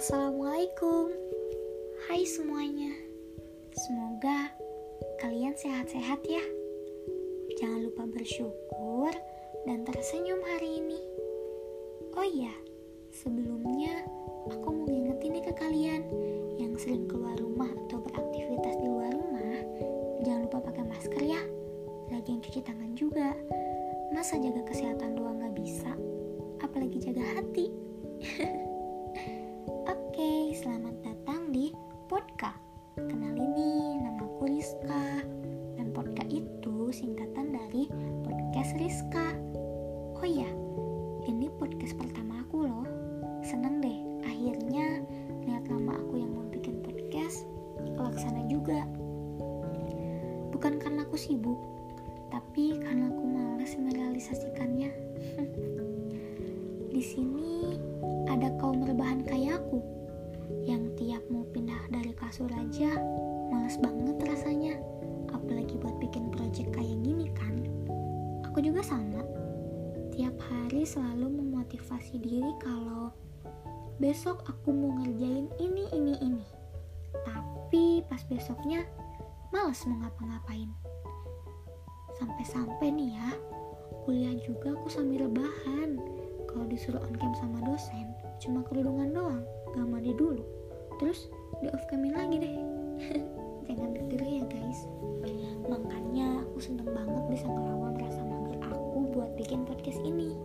Assalamualaikum. Hai semuanya. Semoga kalian sehat-sehat ya. Jangan lupa bersyukur dan tersenyum hari ini. Oh iya, sebelumnya aku mau ngingetin nih ke kalian Yang sering keluar rumah atau beraktivitas di luar rumah Jangan lupa pakai masker ya. Lagi yang cuci tangan juga. Masa jaga kesehatan doang gak bisa? Apalagi jaga hati Rizka. Oh iya, ini podcast pertama aku loh. Seneng deh, akhirnya niat lama aku yang mau bikin podcast kelaksana juga. Bukan karena aku sibuk, tapi karena aku malas merealisasikannya. Di sini ada kaum rebahan kayak aku yang tiap mau pindah dari kasur aja males banget rasanya apalagi buat bikin project kayak gini kan aku juga sama tiap hari selalu memotivasi diri kalau besok aku mau ngerjain ini ini ini. Tapi pas besoknya males mau ngapa-ngapain. Sampai-sampai nih ya kuliah juga aku sambil rebahan. Kalau disuruh on cam sama dosen cuma kerudungan doang gak mandi dulu. Terus di off camin lagi deh. Jangan ditiru ya guys. Makanya aku seneng banget bisa ngelawan bikin podcast ini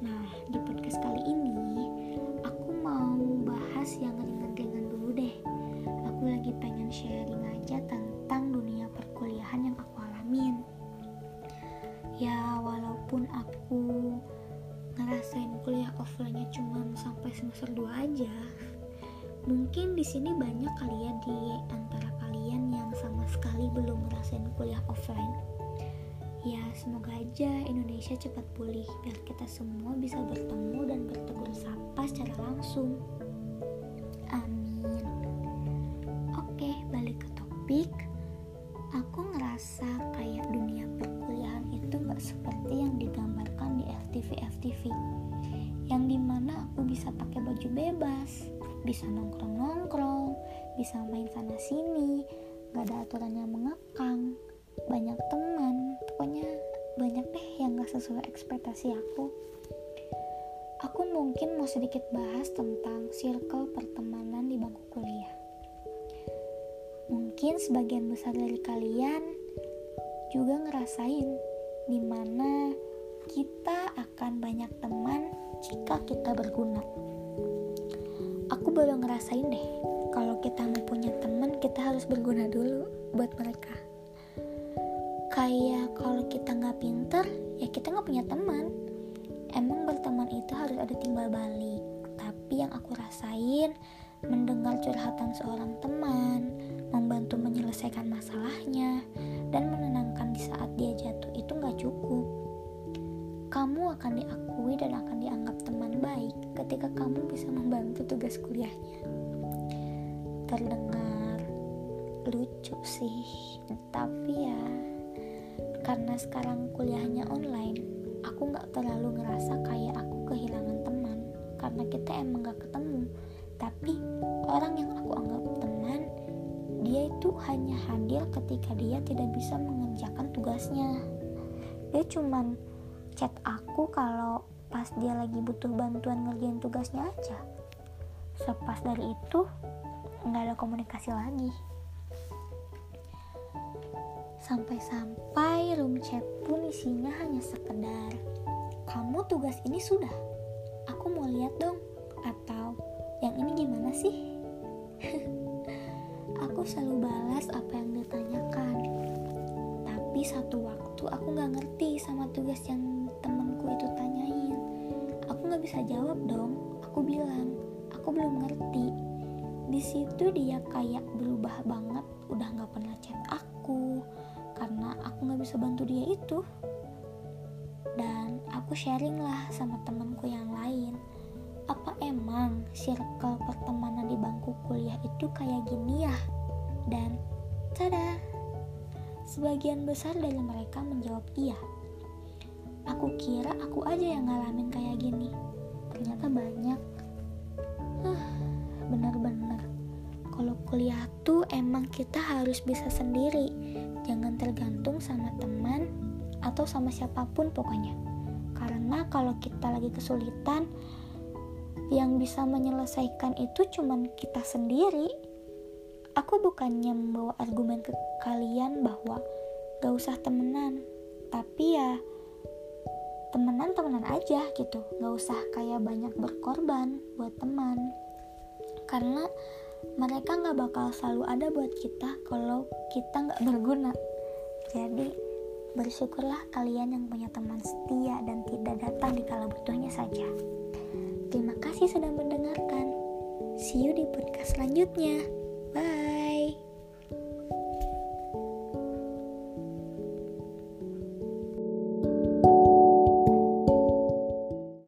nah di podcast kali ini aku mau bahas yang ringan-ringan dulu deh aku lagi pengen sharing aja tentang dunia perkuliahan yang aku alamin ya walaupun aku ngerasain kuliah offline-nya cuma sampai semester 2 aja. Mungkin di sini banyak kali ya di antara kalian yang sama sekali belum ngerasain kuliah offline. Ya, semoga aja Indonesia cepat pulih biar kita semua bisa bertemu dan bertegur sapa secara langsung. Amin. Oke, balik ke topik. Aku ngerasa kayak dunia perkuliahan itu gak seperti yang digambarkan di FTV-FTV yang di mana aku bisa pakai baju bebas, bisa nongkrong-nongkrong, bisa main sana sini, gak ada aturan yang mengekang, banyak teman, pokoknya banyak deh yang gak sesuai ekspektasi aku. Aku mungkin mau sedikit bahas tentang circle pertemanan di bangku kuliah. Mungkin sebagian besar dari kalian juga ngerasain di mana kita akan banyak teman jika kita berguna. Aku baru ngerasain deh, kalau kita mau punya teman, kita harus berguna dulu buat mereka. Kayak kalau kita nggak pinter, ya kita nggak punya teman. Emang berteman itu harus ada timbal balik. Tapi yang aku rasain, mendengar curhatan seorang teman, membantu menyelesaikan masalahnya, dan menenangkan di saat dia jatuh itu nggak cukup. Kamu akan diakui dan akan dianggap teman baik ketika kamu bisa membantu tugas kuliahnya. Terdengar lucu sih, tapi ya karena sekarang kuliahnya online, aku nggak terlalu ngerasa kayak aku kehilangan teman karena kita emang nggak ketemu. Tapi orang yang aku anggap teman, dia itu hanya hadir ketika dia tidak bisa mengerjakan tugasnya. Dia cuman chat aku kalau pas dia lagi butuh bantuan ngerjain tugasnya aja. Sepas dari itu, nggak ada komunikasi lagi. Sampai-sampai room chat pun isinya hanya sekedar, kamu tugas ini sudah? Aku mau lihat dong. Atau, yang ini gimana sih? aku selalu balas apa yang ditanyakan. Tapi satu waktu aku gak ngerti sama tugas yang temenku itu tanyain. Aku gak bisa jawab dong. Aku bilang, aku belum ngerti. Di situ dia kayak berubah banget, udah gak pernah chat aku aku gak bisa bantu dia itu. Dan aku sharing lah sama temenku yang lain apa emang circle pertemanan di bangku kuliah itu kayak gini ya? Dan tada, sebagian besar dari mereka menjawab iya. Aku kira aku aja yang ngalamin kayak gini. Ternyata banyak. Huh, bener-bener kalau kuliah tuh emang kita harus bisa sendiri jangan tergantung sama teman atau sama siapa pun pokoknya. Karena kalau kita lagi kesulitan yang bisa menyelesaikan itu cuman kita sendiri. Aku bukannya membawa argumen ke kalian bahwa gak usah temenan. Tapi ya temenan temenan aja gitu. Gak usah kayak banyak berkorban buat teman. Karena mereka nggak bakal selalu ada buat kita kalau kita nggak berguna. Jadi bersyukurlah kalian yang punya teman setia dan tidak datang di kala butuhnya saja. Terima kasih sudah mendengarkan. See you di podcast selanjutnya. Bye